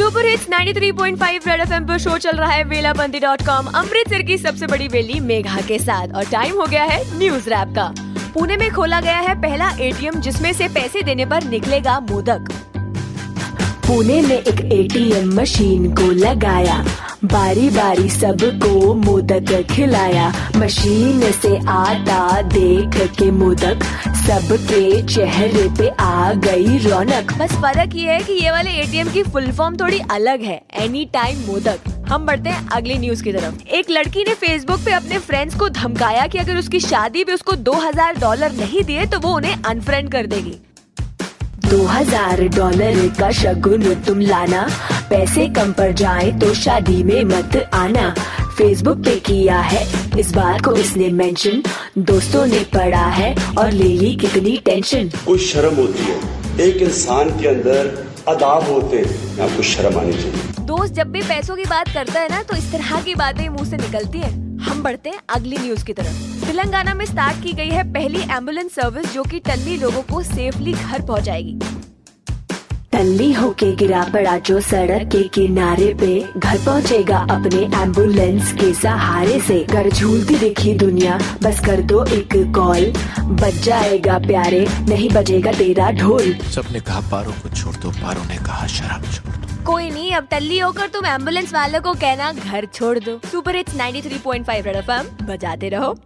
Super hits 93.5 red FM पर show चल रहा है वेलाबंदी डॉट कॉम अमृतसर की सबसे बड़ी वेली मेघा के साथ। और टाइम हो गया है न्यूज़ रैप का। पुणे में खोला गया है पहला एटीएम जिसमें से पैसे देने पर निकलेगा मोदक। पुणे में एक एटीएम मशीन को लगाया। बारी बारी सबको मोदक खिलाया। मशीन से आता देख के मोदक सबके चेहरे पे आ गई रौनक। बस फ़र्क ये है कि ये वाले एटीएम की फुल फॉर्म थोड़ी अलग है। Any time modak. हम बढ़ते हैं अगली न्यूज़ की तरफ़। एक लड़की ने फेसबुक पे अपने फ्रेंड्स को धमकाया कि अगर उसकी शादी पे उसको 2000 डॉलर नहीं दिए तो वो उन्हें अनफ्रेंड कर देगी। दो हज़ार डॉलर का शगुन तुम लाना। पैसे कम पड़ जाए तो शादी में मत आना। फेसबुक पे किया है इस बात को इसने मेंशन दोस्तों ने पढ़ा है और ले ली कितनी टेंशन कुछ शर्म होती है। एक इंसान के अंदर अदाब होते हैं आपको शर्म आनी चाहिए। दोस्त जब भी पैसों की बात करता है ना तो इस तरह की बातें मुँह से निकलती हैं। हम बढ़ते हैं अगली न्यूज़ की तरफ़। तेलंगाना में स्टार्ट की गई है पहली एंबुलेंस सर्विस जो कि टल्ली लोगों को सेफली घर पहुंचाएगी। टल्ली होके गिरा पड़ा जो सड़क के किनारे पे घर पहुंचेगा अपने एंबुलेंस के सहारे से। घर झूलती दिखी दुनिया बस कर दो एक कॉल। बच जाएगा प्यारे नहीं बजेगा तेरा ढोल। सबने कहा पारो को छोड़ दो पारो ने कहा शराब छोड़ दो। कोई नहीं, अब टल्ली होकर तुम एंबुलेंस वालों को कहना घर छोड़ दो। सुपर हिट्स 93.5 रेड एफएम बजाते रहो।